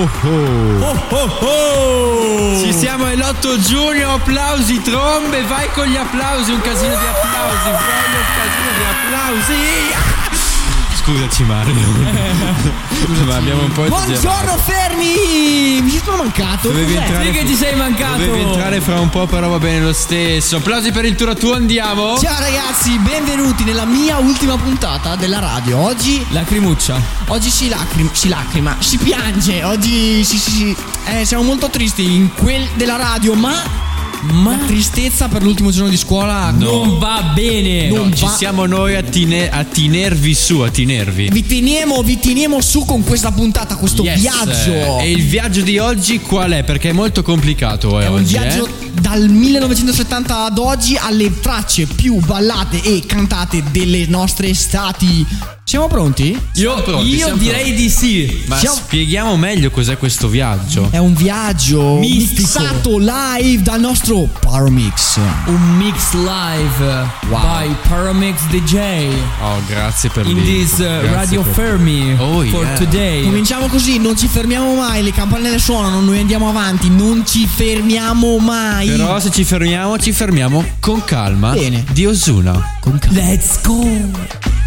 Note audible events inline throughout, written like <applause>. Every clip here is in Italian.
Oh oh oh. Oh oh oh! Ci siamo all'8 giugno, applausi, trombe, vai con gli applausi, un casino di applausi, voglio un casino di applausi. Scusaci Mario. Scusa, <laughs> ma abbiamo un po' di Buongiorno fermi! Mi sono mancato. Dovevi cos'è? entrare, Sì che ti sei mancato. dovevi entrare fra un po', però va bene lo stesso. Applausi per il tour a tu, andiamo. Ciao ragazzi, benvenuti nella mia ultima puntata della radio. Oggi Lacrimuccia. Oggi si, lacrim- si lacrima, si piange, oggi si, si, si- eh, siamo molto tristi in quel della radio, ma, Ma la tristezza per l'ultimo giorno di scuola non va bene. Non Ci va- siamo noi a, tine- a tinervi su, a tinervi. Vi teniamo, vi teniamo su con questa puntata, questo Yes. viaggio. E il viaggio di oggi qual è? Perché è molto complicato eh, È un oggi. viaggio eh. dal 1970 ad oggi alle tracce più ballate e cantate delle nostre estati. Siamo pronti? Io, Siamo pronti, io siamo direi di sì. Ma Siamo- spieghiamo meglio cos'è questo viaggio. È un viaggio Mistico. mixato live dal nostro Paromix. Un mix live Wow. by Paramix DJ Oh, grazie per in this uh, Radio Fermi Oh, for yeah. today. Cominciamo così, non ci fermiamo mai, le campanelle suonano, noi andiamo avanti, non ci fermiamo mai. Però se ci fermiamo, ci fermiamo con calma. Bene. Di Osuna. Con calma. Let's go.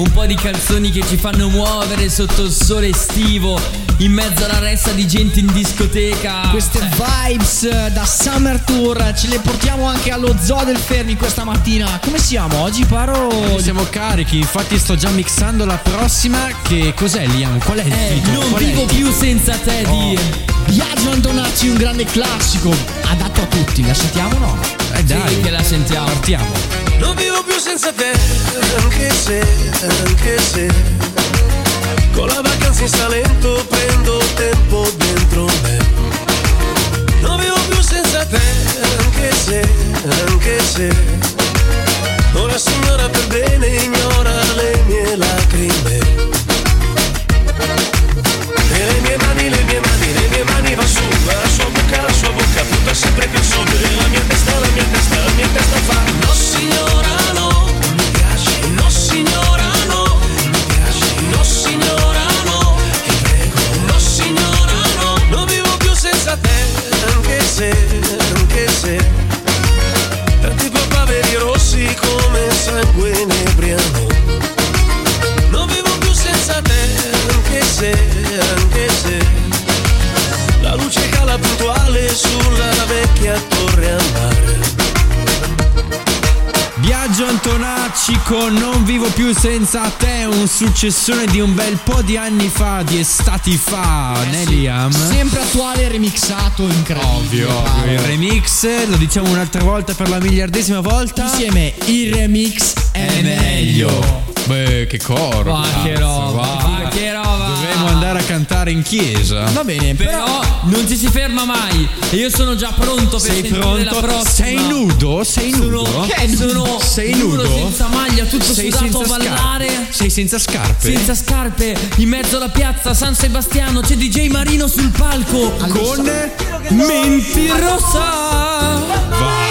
Un po' di canzoni che ci fanno muovere sotto il sole estivo, in mezzo alla ressa di gente in discoteca. Queste vibes da Summer Tour ce le portiamo anche allo Zoo del Fermi questa mattina. Come siamo oggi, Paro? Siamo carichi, infatti sto già mixando la prossima. Che cos'è Liam? Qual è il Eh, titolo? non Qual vivo più senza te di Viaggio Antonacci, un grande classico, adatto a tutti. La sentiamo o no? Eh dai, Sì, che la sentiamo. partiamo. Non vivo più senza te, anche se, anche se. Con la vacanza in Salento prendo tempo dentro me. Non vivo più senza te, anche se, anche se. Una un successone di un bel po' di anni fa, di estati fa, né Liam? Sempre attuale, remixato, incredibile. Ovvio, ovvio. Il remix, lo diciamo un'altra volta per la miliardesima volta. Insieme il remix è, È meglio. Beh, che coro. Ma che roba, ma che roba. Cantare in chiesa. Va bene, però, Però non ci si ferma mai. E io sono già pronto per Sei sentire la pronto? prossima. Sei nudo? Sei nudo? Sono, Che sono Sei nudo, senza maglia, tutto Sei sudato a ballare. scarpe? Sei senza scarpe? Senza scarpe, in mezzo alla piazza San Sebastiano c'è DJ Marino sul palco. Con Mentirosa! Vai.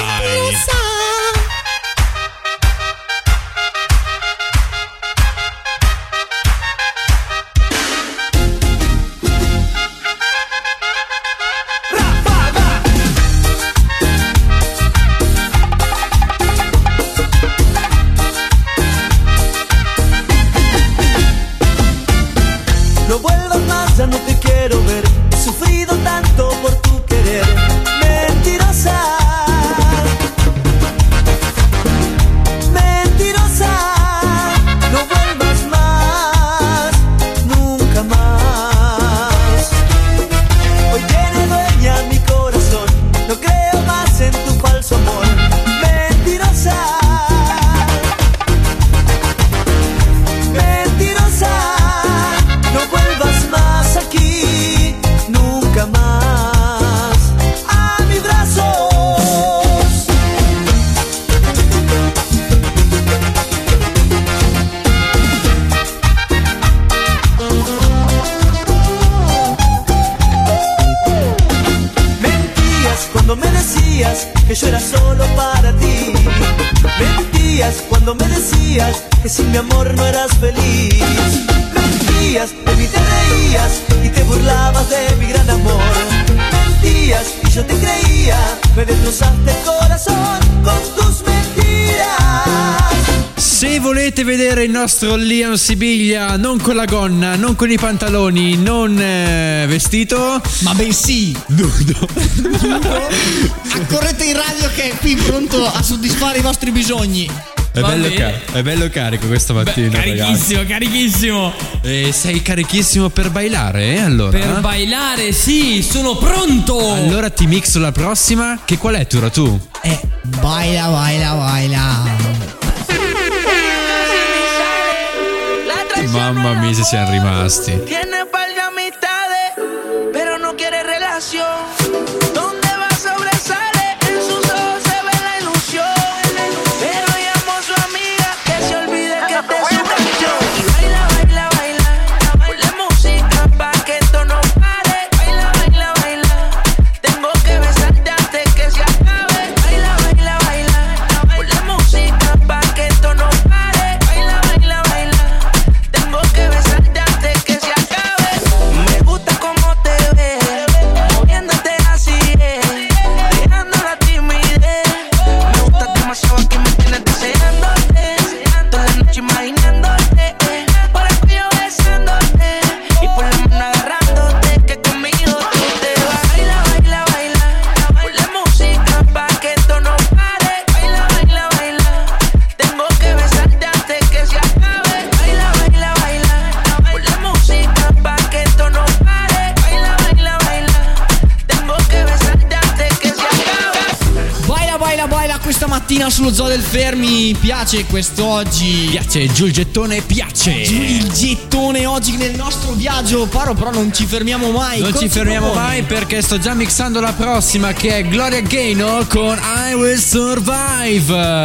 Volete vedere il nostro Liam Sibiglia non con la gonna, non con i pantaloni, non eh, vestito, ma bensì, nudo. accorrete in radio che è qui pronto a soddisfare i vostri bisogni. È bello, car- è bello carico questa mattina, ragazzi. Carichissimo, carichissimo. E sei carichissimo per bailare, eh? Allora. Per bailare, sì, sono pronto. allora ti mixo la prossima. Che qual è tura tu? Eh, baila, baila, baila. Mamma mia, se siamo rimasti. Quest'oggi. Piace, giù il gettone, piace. Il gettone oggi nel nostro viaggio. Paro, però non ci fermiamo mai. Non Cosa ci fermiamo mai perché sto già mixando la prossima che è Gloria Gaynor con I Will Survive.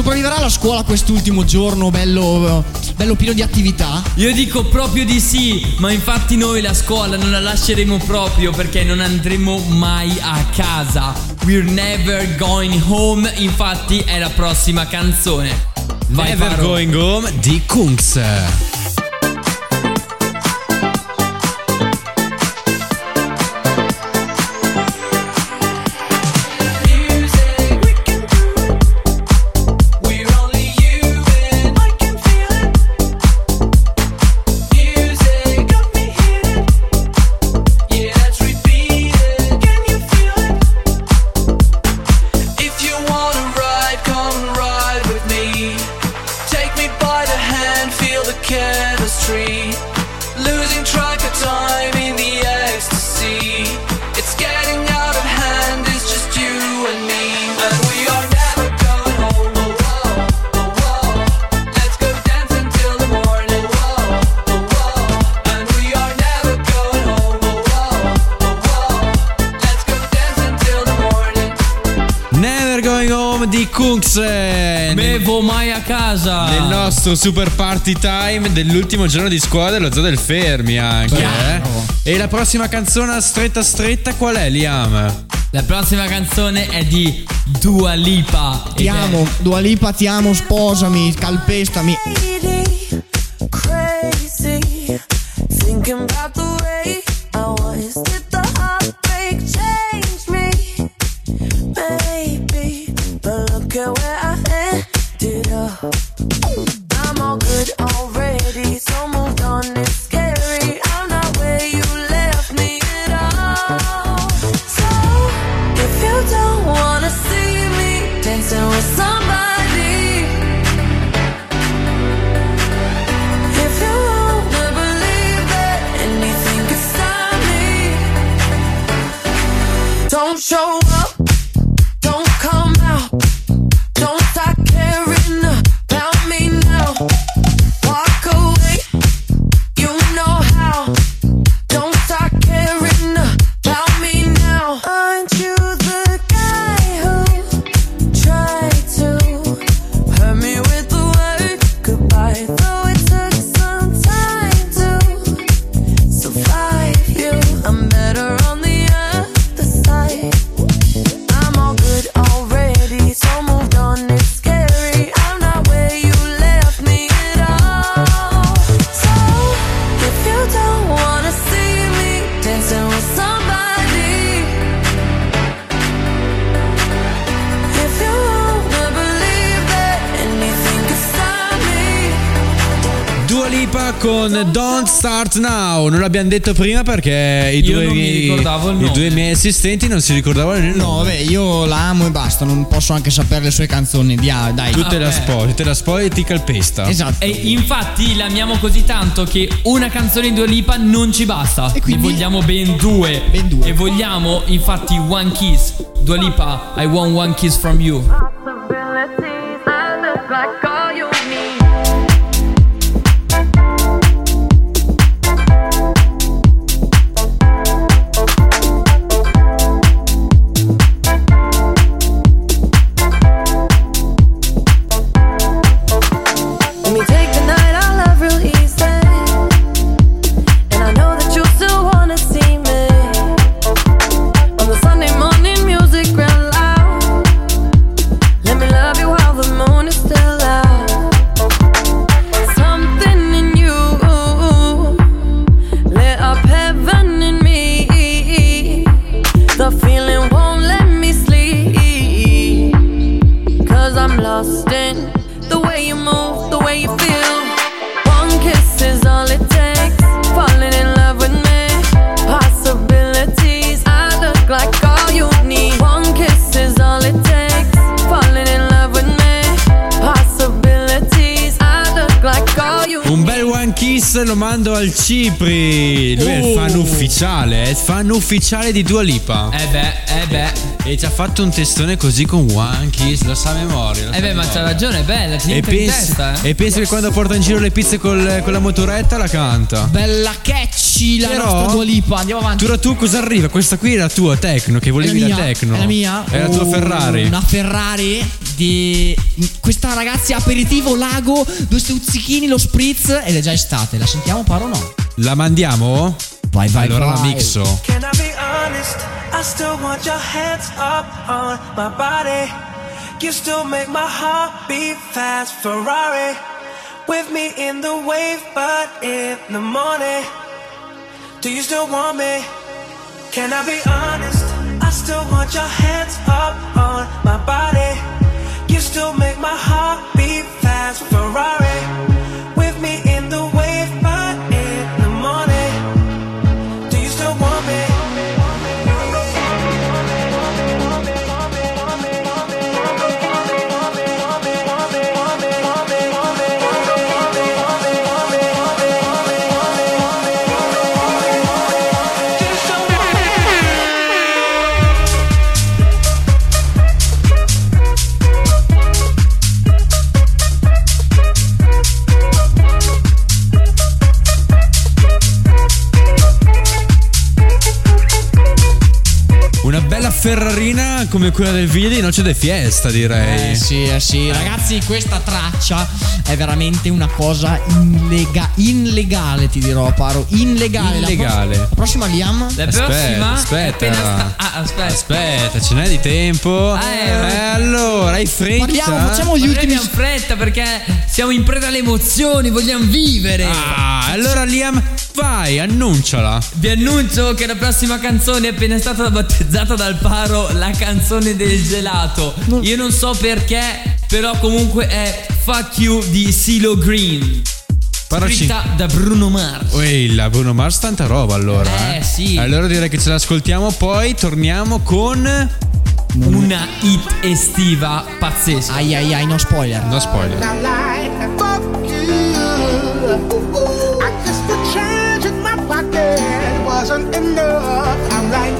Sopravviverà la scuola quest'ultimo giorno bello, bello pieno di attività? Io dico proprio di sì, ma infatti noi la scuola non la lasceremo proprio perché non andremo mai a casa. We're never going home, infatti è la prossima canzone. Vai Never. Going Home di Kungs. Nostro super party time dell'ultimo giorno di scuola dello Zoo del Fermi anche. Eh. E la prossima canzone stretta stretta qual è Liam? La prossima canzone è di Dua Lipa. Ti è- amo, Dua Lipa, ti amo, sposami, calpestami. crazy con Don't Start Now. Non l'abbiamo detto prima perché i due, miei, i due miei assistenti non si ricordavano il No, nome. vabbè, io la amo e basta, non posso anche sapere le sue canzoni. Dia, dai. Tu te la spoi, te la spoi e ti calpesta. Esatto. E infatti l'amiamo così tanto che una canzone di Dua Lipa non ci basta. E quindi- Ne vogliamo ben due. Ben due. E vogliamo infatti One Kiss. Dua Lipa, I want one kiss from you. Possibilities, kiss lo mando al Cipri. Lui è il fan ufficiale, è il fan ufficiale di Dua Lipa. Eh beh, eh beh. E ci ha fatto un testone così con one kiss, lo sa memoria. lo sa Eh beh, a ma c'ha memoria. ragione, è bella, ti E pensi, testa, eh. e pensi che quando porta in giro le pizze col- con la motoretta la canta. Bella catchy. La Però- nostra Dua Lipa, andiamo avanti. Tu, tu cosa arriva? Questa qui è la tua Tecno, che È la volevi mia, la Tecno. È la mia. È la tua Oh, Ferrari. Una Ferrari di questa ragazzi aperitivo lago, due stuzzichini, lo spritz ed è già estate. La sentiamo paro o no? La mandiamo? Vai, vai, Allora la vai. mixo. Can I be honest? I still want your hands up on my body. You still make my heart beat fast. Ferrari with me in the wave, but in the morning. Do you still want me? Can I be honest? I still want your come quella del video di Noce de Fiesta, direi. Eh sì, eh sì, ragazzi, questa traccia è veramente una cosa illega- illegale, ti dirò, Paro. Illegale. La pro- Illegale. La, prossima Liam. La Aspetta, prossima aspetta. sta- ah, aspetta. Aspetta, ce n'è di tempo. Eh, Eh, allora, hai fretta? Parliamo, facciamo gli Ma ultimi. abbiamo fretta perché siamo in preda alle emozioni, vogliamo vivere. Ah, allora Liam, vai, annunciala. Vi annuncio che la prossima canzone è appena stata battezzata dal paro la canzone del gelato. Io non so perché, però comunque è Fuck You di Silo Green. Paraci- Scritta da Bruno Mars. Ehi, la Bruno Mars tanta roba allora. Eh, sì. Allora direi che ce l'ascoltiamo, poi torniamo con... Una hit estiva pazzesca. Ai ai ai, no spoiler. No spoiler. In wasn't enough. I'm like,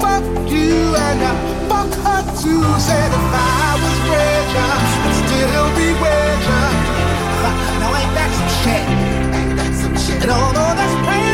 fuck you and I fuck her too. Said if I was richer, I'd still be richer. Now ain't that some shit? Ain't that some shit? And although there's pain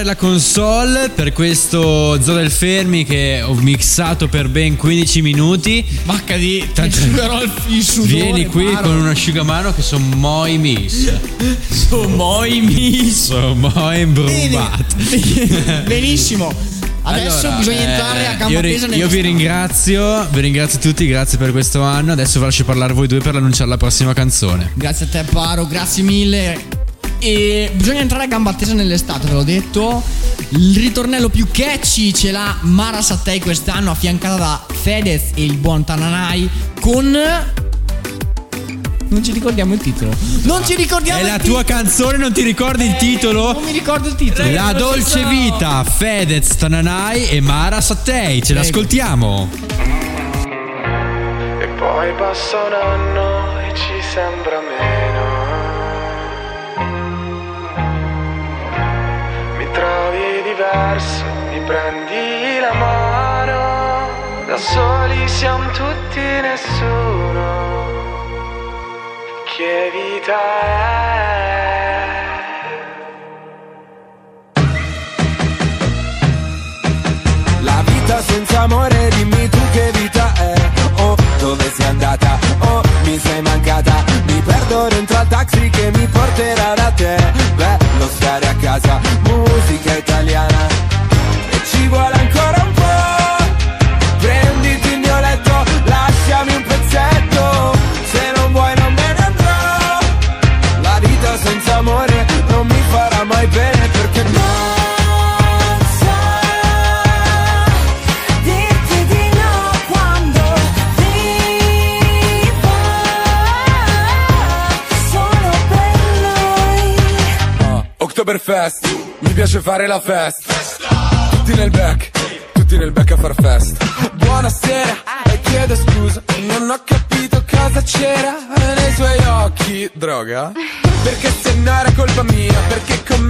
abbandonare la console per questo Zoo del Fermi che ho mixato per ben 15 minuti. Vacca di. Tanto- il, sudore. Vieni qui Paro. con un asciugamano che sono moi miss. <laughs> Sono moi miss. Sono moi imbrumbati. Benissimo. Adesso Allora, bisogna eh, entrare a gamba io, tesa io vi ringrazio, vi ringrazio tutti, grazie per questo anno. Adesso vi lascio parlare voi due per annunciare la prossima canzone. Grazie a te, Paro, grazie mille. E bisogna entrare a gamba tesa nell'estate, ve l'ho detto. Il ritornello più catchy ce l'ha Mara Sattei quest'anno, affiancata da Fedez e il buon Tananai con. Non ci ricordiamo il titolo. Non ci ricordiamo È il la tua canzone, non ti ricordi il titolo? Non mi ricordo il titolo. La dolce vita, Fedez, Tananai e Mara Sattei. Ce l'ascoltiamo. E poi passa un anno e ci sembra meno. Trovi diverso, mi prendi la mano. Da soli siamo tutti nessuno. Che vita è? La vita senza amore, dimmi tu che vita è. Oh, dove sei andata? Oh, mi sei mancata. Mi perdo dentro al taxi che mi porterà da te. Bello stare a casa, piace fare la festa. Tutti nel back, tutti nel back a far festa. Buonasera, e chiedo scusa, non ho capito cosa c'era nei suoi occhi. Droga? Perché se no era colpa mia, perché con me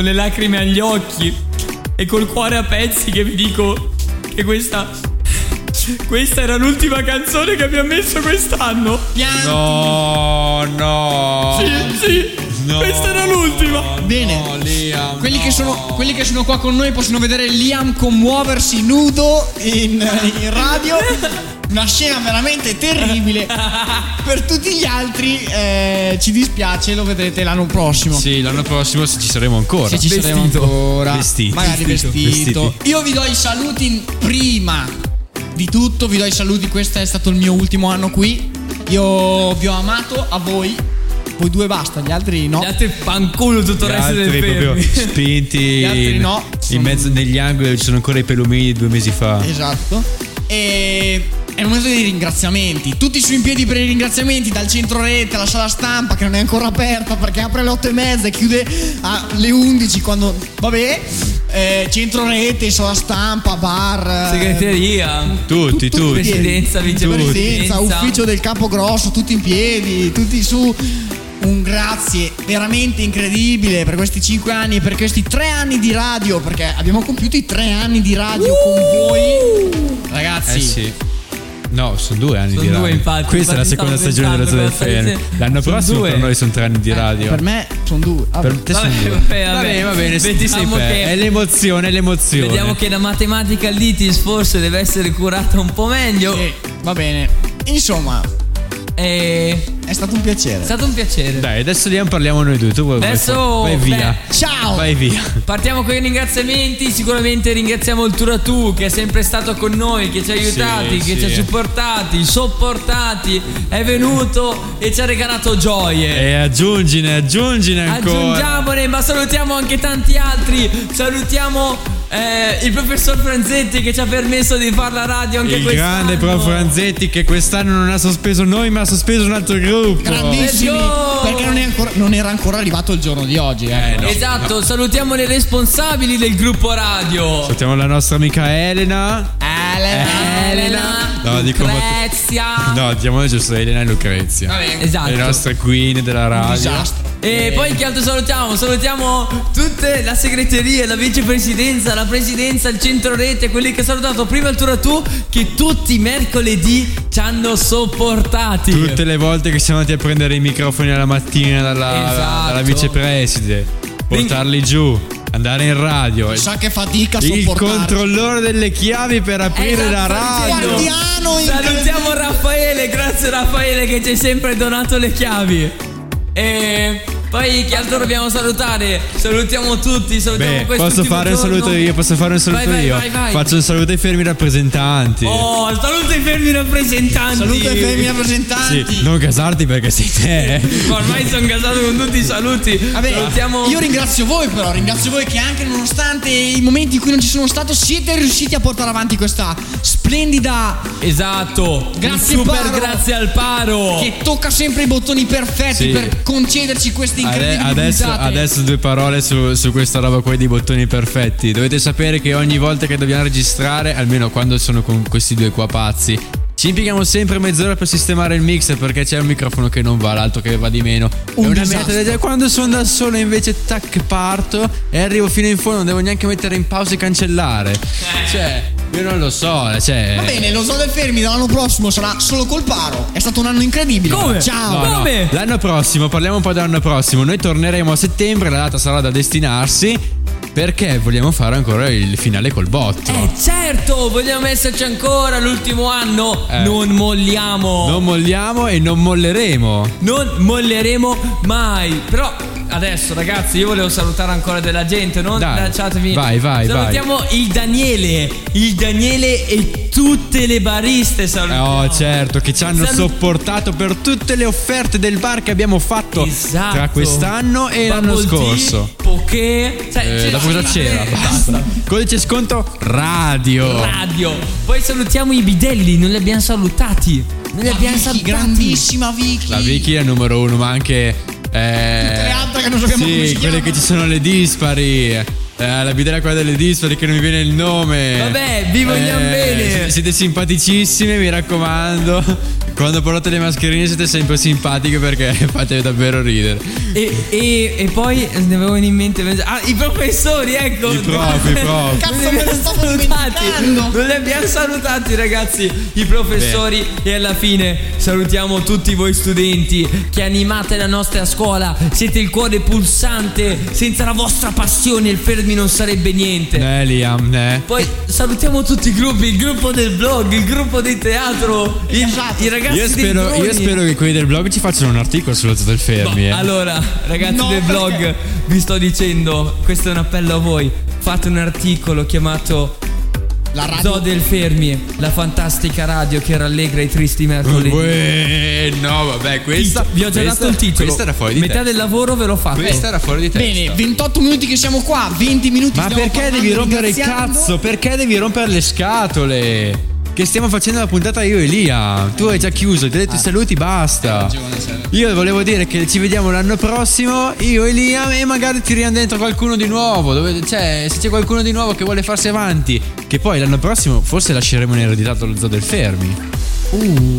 Con le lacrime agli occhi e col cuore a pezzi che vi dico che questa. Questa era l'ultima canzone che abbiamo messo quest'anno. Pianti. No, no. Sì, sì. No. Questa era l'ultima. Bene. No, Liam, Quelli, no. che sono, quelli che sono qua con noi possono vedere Liam commuoversi nudo in, in radio. <laughs> Una scena veramente terribile. <laughs> per tutti gli altri eh, ci dispiace, lo vedrete l'anno prossimo. Sì, l'anno prossimo se ci saremo ancora. Se ci saremo Vestito. ancora. Vestiti. Magari Vestito. vestito. Io vi do i saluti in- prima di tutto. Vi do i saluti. Questo è stato il mio ultimo anno qui. Io vi ho amato a voi. Voi due basta, gli altri no. Gli altri fanculo tutto il resto del altri proprio fermi. <laughs> spinti Gli altri in, no, in sono- mezzo negli angoli ci sono ancora i pelumini di due mesi fa. Esatto. E è il momento dei ringraziamenti. Tutti su in piedi per i ringraziamenti dal centro rete alla sala stampa che non è ancora aperta perché apre alle 8 e mezza e chiude alle 11 quando... Vabbè. Eh, centro rete, sala stampa, bar. eh, Segreteria. Tutti, tutto in tutti. piedi. Presidenza, Vicepresidenza, ufficio del capo grosso, tutti in piedi, tutti su. Un grazie veramente incredibile per questi 5 anni e per questi 3 anni di radio, perché abbiamo compiuto i 3 anni di radio con voi. Ragazzi, Eh sì. No, sono due anni Sono di radio. due, infatti, Questa è la infatti seconda stagione della zona del stai L'anno prossimo Sono per due. noi sono tre anni di radio. per me sono due. Vabbè. Per te sono Vabbè, due. vabbè, Va vabbè. bene, va bene, ti sei Vediamo per. che- È l'emozione, è l'emozione. Vediamo che la matematica litis forse deve essere curata un po' meglio. Sì, va bene. Insomma, E È stato un piacere. è stato un piacere. Dai, adesso andiamo parliamo noi due. Tu vuoi Adesso, vai via. beh, Ciao! Vai via. Partiamo con i ringraziamenti, sicuramente ringraziamo il Turatu che è sempre stato con noi, che ci ha aiutati, Sì, che sì. ci ha supportati, sopportati, è venuto e ci ha regalato gioie. E aggiungine, aggiungine ancora. Aggiungiamone, ma salutiamo anche tanti altri. Salutiamo eh, il professor Franzetti che ci ha permesso di fare la radio anche Il quest'anno. grande prof Franzetti che quest'anno non ha sospeso noi ma ha sospeso un altro gruppo. Grandissimi. Let's go! Perché non, è ancora- non era ancora arrivato il giorno di oggi. Eh. Esatto, salutiamo le responsabili del gruppo radio. Salutiamo la nostra amica Elena. Elena, No, dico Lucrezia. No, diciamo giusto Elena e Lucrezia. Esatto. Le nostre queen della radio. E poi che altro salutiamo? Salutiamo tutte la segreteria, la vicepresidenza, la presidenza, il centro rete, quelli che ha salutato prima il Turatù, che tutti i mercoledì ci hanno sopportati. Tutte le volte che siamo andati a prendere i microfoni alla mattina dalla, Esatto. dalla vicepreside, portarli giù, andare in radio. Sa che fatica a Il controllore delle chiavi per aprire la Esatto, radio. Guardiano in Salutiamo Raffaele, grazie Raffaele che ci hai sempre donato le chiavi. E poi che altro dobbiamo salutare? Salutiamo tutti, salutiamo Beh, questo posso fare un giorno. saluto io, posso fare un saluto Vai, vai, io. vai, vai. Faccio un saluto ai fermi rappresentanti. Oh, saluto ai fermi rappresentanti. Saluto ai femmini rappresentanti. Sì, non casarti perché sei te. Ormai sono casato con tutti i saluti. Vabbè, Salutiamo. io ringrazio voi però, ringrazio voi che anche nonostante i momenti in cui non ci sono stato siete riusciti a portare avanti questa splendida Esatto. Grazie, super Paro. grazie al Paro. che tocca sempre i bottoni perfetti Sì. per concederci queste incredibili adesso, puntate. adesso due parole su, su questa roba qua dei bottoni perfetti. Dovete sapere che ogni volta che dobbiamo registrare, almeno quando sono con questi due qua pazzi, ci impieghiamo sempre mezz'ora per sistemare il mixer perché c'è un microfono che non va, l'altro che va di meno. Un è una merda. Quando sono da solo invece tac parto e arrivo fino in fondo, non devo neanche mettere in pausa e cancellare. Cioè, io non lo so, cioè... Va bene, lo so del fermi l'anno prossimo sarà solo col paro. È stato un anno incredibile. Come? Ciao. No, no. Come? L'anno prossimo, parliamo un po' dell'anno prossimo. Noi torneremo a settembre, la data sarà da destinarsi. Perché vogliamo fare ancora il finale col botto. Eh certo, vogliamo esserci ancora l'ultimo anno. Eh. Non molliamo. Non molliamo e non molleremo. Non molleremo mai. Però adesso ragazzi io volevo salutare ancora della gente. Non Dai, lasciatemi. vai, vai, Salutiamo il Daniele. Il Daniele e tutte le bariste salutiamo. Oh, certo, che ci hanno Salut- sopportato per tutte le offerte del bar che abbiamo fatto Esatto. tra quest'anno e l'anno Bubble tea, scorso. Poké. Cioè, Eh, c'è- dopo cosa c'era? eh, Basta. Codice sconto radio. Radio. Poi salutiamo i bidelli, non li abbiamo salutati. Non li La abbiamo Vicky, salutati. grandissima Vicky. La Vicky è il numero uno, ma anche. Eh, Tutte le altre che non sappiamo sì, come si quelle chiamano. che ci sono le dispari. Eh, la bidella quella delle dispari che non mi viene il nome. Vabbè, vi vogliamo bene. si- Siete simpaticissime, mi raccomando. Quando portate le mascherine siete sempre simpatiche perché <laughs> fate davvero ridere. E, e- e poi ne avevo in mente. Ah, i professori, ecco. I prof, i prof. <laughs> Cazzo, Non li me lo abbiamo stavo salutati. dimenticando. Non li abbiamo salutati, ragazzi. I professori. E alla fine salutiamo tutti voi studenti che animate la nostra scuola. Siete il cuore pulsante. Senza la vostra passione il fermi non sarebbe niente. Eh, Liam, eh. Poi salutiamo tutti i gruppi, il gruppo del blog, il gruppo di teatro, il- Esatto. i ragazzi Io spero, io spero che quelli del blog ci facciano un articolo sullo Zoo del Fermi. eh. Allora, ragazzi No, del blog, perché? vi sto dicendo, questo è un appello a voi. Fate un articolo chiamato La radio. Zoo del Fermi, la fantastica radio che rallegra i tristi mercoledì. Uè, no, vabbè, questa. vi ho già questa- dato il titolo. Questa era fuori di Metà testa. del lavoro ve l'ho fatto. Questa era fuori di testa. Bene, 28 minuti che siamo qua, 20 minuti Ma perché devi rompere il cazzo? Perché devi rompere le scatole? Che stiamo facendo la puntata io e Lia. Tu hai già chiuso, ti ho detto i saluti, basta. Io volevo dire che ci vediamo l'anno prossimo, io e Lia, e magari tiriamo dentro qualcuno di nuovo. Dove, cioè, se c'è qualcuno di nuovo che vuole farsi avanti, che poi l'anno prossimo forse lasceremo in ereditato lo zoo del Fermi.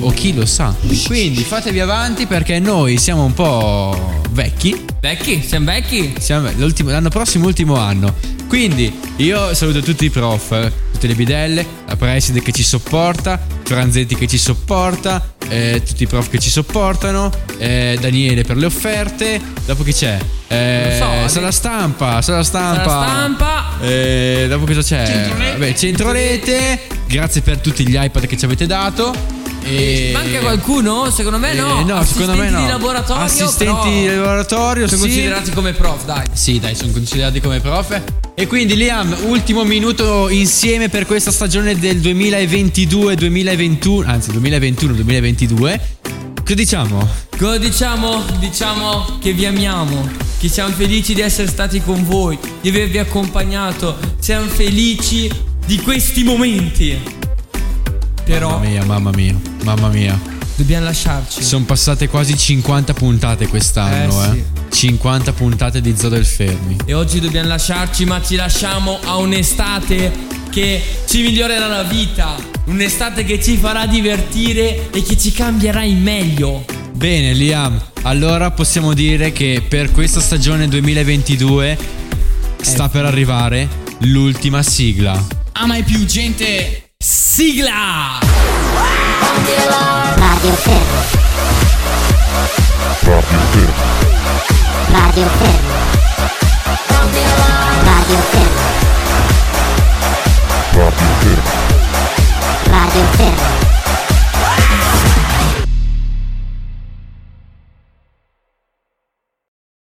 o chi lo sa. Quindi fatevi avanti perché noi siamo un po' vecchi. Vecchi, siamo vecchi. Siamo l'anno prossimo, ultimo anno. Quindi io saluto tutti i prof, tutte le bidelle, la preside che ci sopporta, Franzetti che ci sopporta, eh, tutti i prof che ci sopportano, eh, Daniele per le offerte. Dopo chi c'è? Eh, so, sala stampa, sala stampa. Sala stampa. Eh, dopo cosa c'è? Centrorete. Vabbè, centrorete. Grazie per tutti gli iPad che ci avete dato. E... Manca qualcuno? Secondo me no. Eh, no, secondo me no. Assistenti di laboratorio. Assistenti di però laboratorio, Sono sì. considerati come prof, dai. Sì, dai, sono considerati come prof. E quindi Liam, ultimo minuto insieme per questa stagione del 2022-2021, anzi 2021-2022. Che diciamo? Cosa diciamo? Diciamo che vi amiamo, che siamo felici di essere stati con voi, di avervi accompagnato, siamo felici di questi momenti. Però Mamma mia, mamma mia, mamma mia. dobbiamo lasciarci. Sono passate quasi 50 puntate quest'anno, Eh, eh. 50 puntate di Zoo del Fermi. E oggi dobbiamo lasciarci, ma ci lasciamo a un'estate che ci migliorerà la vita. Un'estate che ci farà divertire e che ci cambierà in meglio. Bene, Liam, allora possiamo dire che per questa stagione 2022 sta per arrivare l'ultima sigla. Ah, mai più gente. Sigla! Radio Radio Radio Radio Radio Radio